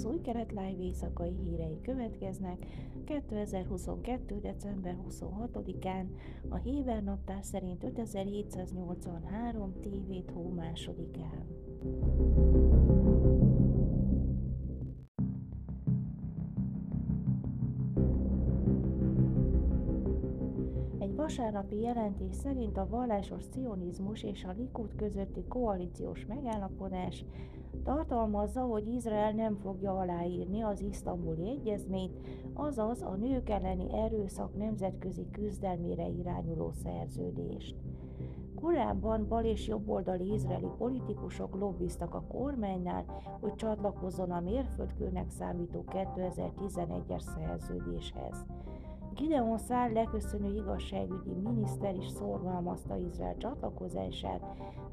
az új kelet live éjszakai hírei következnek 2022. december 26-án, a Héber naptár szerint 5783 TV hó másodikán. Vasárnapi jelentés szerint a vallásos cionizmus és a Likud közötti koalíciós megállapodás tartalmazza, hogy Izrael nem fogja aláírni az isztambuli egyezményt, azaz a nők elleni erőszak nemzetközi küzdelmére irányuló szerződést. Korábban bal és jobboldali izraeli politikusok lobbiztak a kormánynál, hogy csatlakozzon a mérföldkőnek számító 2011-es szerződéshez. Gideon Szár leköszönő igazságügyi miniszter is szorgalmazta Izrael csatlakozását,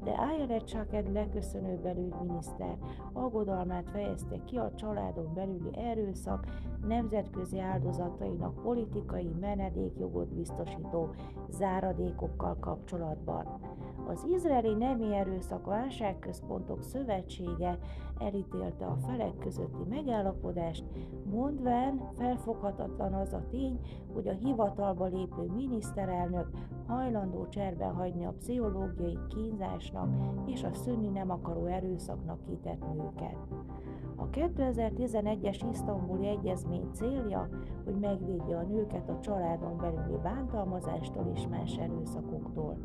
de Ayelet Shaked leköszönő belügyminiszter aggodalmát fejezte ki a családon belüli erőszak nemzetközi áldozatainak politikai menedékjogot biztosító záradékokkal kapcsolatban. Az izraeli nemi erőszak válságközpontok szövetsége elítélte a felek közötti megállapodást, mondván felfoghatatlan az a tény, hogy a hivatalba lépő miniszterelnök hajlandó cserben hagyni a pszichológiai kínzásnak és a szünni nem akaró erőszaknak kitett nőket. A 2011-es isztambuli egyezmény célja, hogy megvédje a nőket a családon belüli bántalmazástól és más erőszakoktól.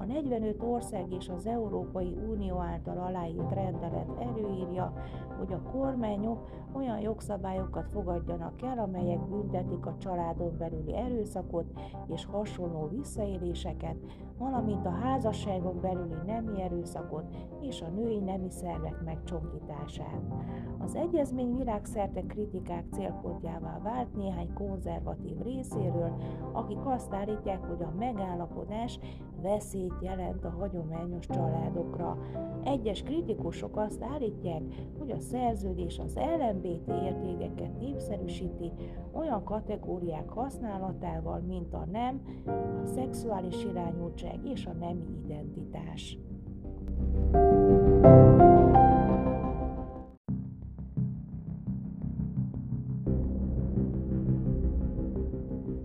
A 45 ország és az Európai Unió által aláírt rendelet előírja, hogy a kormányok olyan jogszabályokat fogadjanak el, amelyek büntetik a családon belüli erőszakot és hasonló visszaéléseket, valamint a házasságon belüli nemi erőszakot és a női nemi szervek megcsonkítását. Az egyezmény világszerte kritikák célpontjává vált néhány konzervatív részéről, akik azt állítják, hogy a megállapodás veszélyt jelent a hagyományos családokra. Egyes kritikusok azt állítják, hogy a szerződés az LMBT értékeket népszerűsíti olyan kategóriák használatával, mint a nem, a szexuális irányultság és a nemi identitás.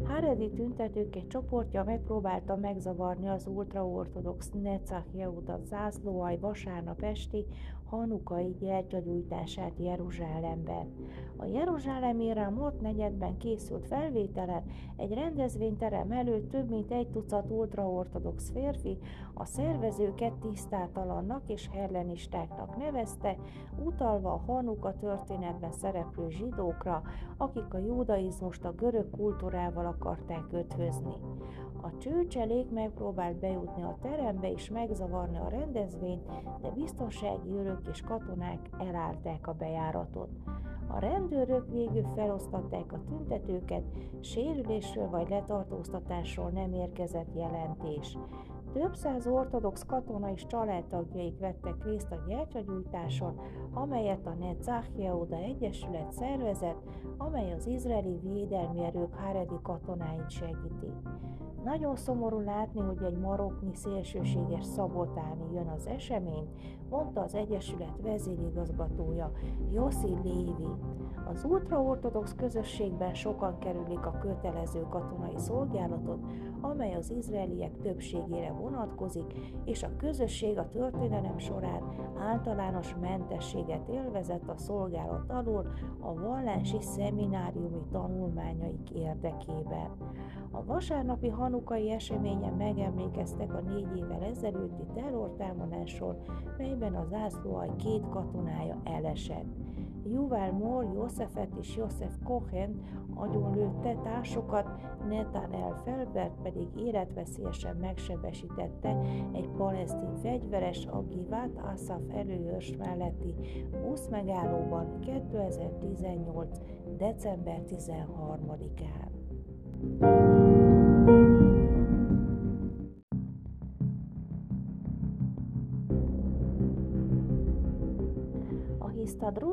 Haredi tüntetők egy csoportja megpróbálta megzavarni az ultraortodox Netzach Yehuda zászlóaj vasárnap esti hanukai gyertyagyújtását Jeruzsálemben. A Jeruzsálemi Ramot negyedben készült felvételen egy rendezvényterem előtt több mint egy tucat ultraortodox férfi a szervezőket tisztátalannak és hellenistáknak nevezte, utalva a Hanuka történetben szereplő zsidókra, akik a judaizmust a görög kultúrával akarták ötvözni. A csőcselék megpróbált bejutni a terembe és megzavarni a rendezvényt, de biztonsági őrök és katonák elállták a bejáratot. A rendőrök végül felosztatták a tüntetőket, sérülésről vagy letartóztatásról nem érkezett jelentés. Több száz ortodox katona és családtagjaik vettek részt a gyertyagyújtáson, amelyet a Netzach Yehuda Egyesület szervezett, amely az izraeli védelmi erők Haredi katonáit segíti. Nagyon szomorú látni, hogy egy maroknyi szélsőséges szabotáni jön az esemény, mondta az Egyesület vezérigazgatója, Jossi Lévi. Az ultraortodox közösségben sokan kerülik a kötelező katonai szolgálatot, amely az izraeliek többségére vonatkozik, és a közösség a történelem során általános mentességet élvezett a szolgálat alól a vallási szemináriumi tanulmányaik érdekében. A vasárnapi hanukai eseményen megemlékeztek a négy évvel ezelőtti terrortámadásról, melyben az zászlóaj két katonája elesett. Juval Mor Józsefet és József Cohen agyonlőtte társukat, El Felbert pedig életveszélyesen megsebesítette egy palesztin fegyveres a Givat Asaf előőrs melletti buszmegállóban 2018. december 13-án.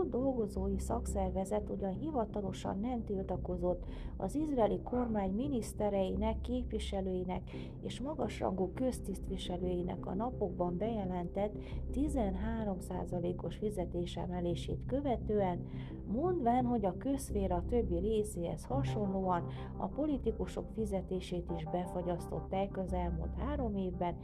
Histadró dolgozói szakszervezet ugyan hivatalosan nem tiltakozott az izraeli kormány minisztereinek, képviselőinek és magasrangú köztisztviselőinek a napokban bejelentett 13%-os fizetésemelését követően, mondván, hogy a közféra többi részéhez hasonlóan a politikusok fizetését is befagyasztották az elmúlt három évben,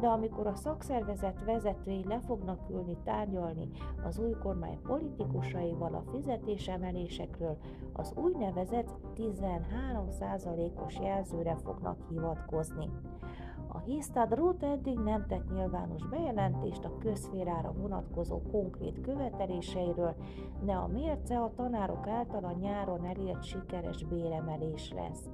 de amikor a szakszervezet vezetői le fognak ülni tárgyalni az új kormány politikusaival a fizetésemelésekről, az úgynevezett 13%-os jelzőre fognak hivatkozni. A Histad Roth eddig nem tett nyilvános bejelentést a közférára vonatkozó konkrét követeléseiről, de a mérce a tanárok által a nyáron elért sikeres béremelés lesz.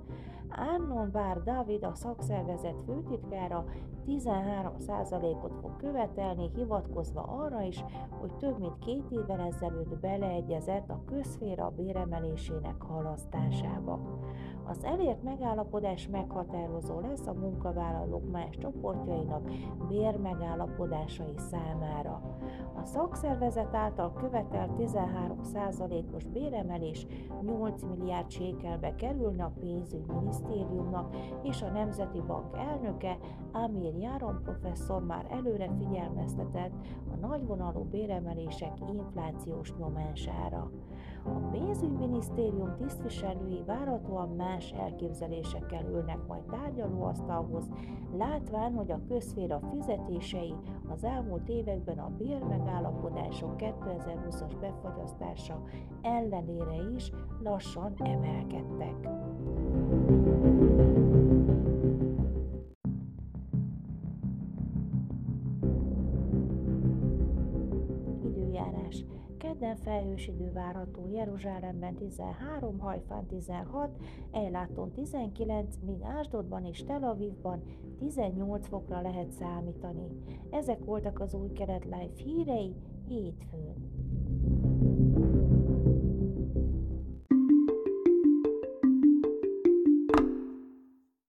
Arnon Bár David, a szakszervezet főtitkára 13%-ot fog követelni, hivatkozva arra is, hogy több mint két évvel ezelőtt beleegyezett a közféra béremelésének halasztásába. Az elért megállapodás meghatározó lesz a munkavállalók más csoportjainak bérmegállapodásai számára. A szakszervezet által követelt 13%-os béremelés 8 milliárd sékelbe kerülne a pénzügyminisztériumnak, és a Nemzeti Bank elnöke Amir Járon professzor már előre figyelmeztetett a nagyvonalú béremelések inflációs nyomására. A pénzügyminisztérium tisztviselői várhatóan más elképzelésekkel ülnek majd tárgyalóasztalhoz, látván, hogy a közféra fizetései az elmúlt években a bérmegállapodások 2020-as befagyasztása ellenére is lassan emelkedtek. Kedden felhős idő várható Jeruzsálemben 13, Hajfán 16, Ejláton 19, míg Ásdodban és Tel Avivban 18 fokra lehet számítani. Ezek voltak az új kelet live hírei hétfőn.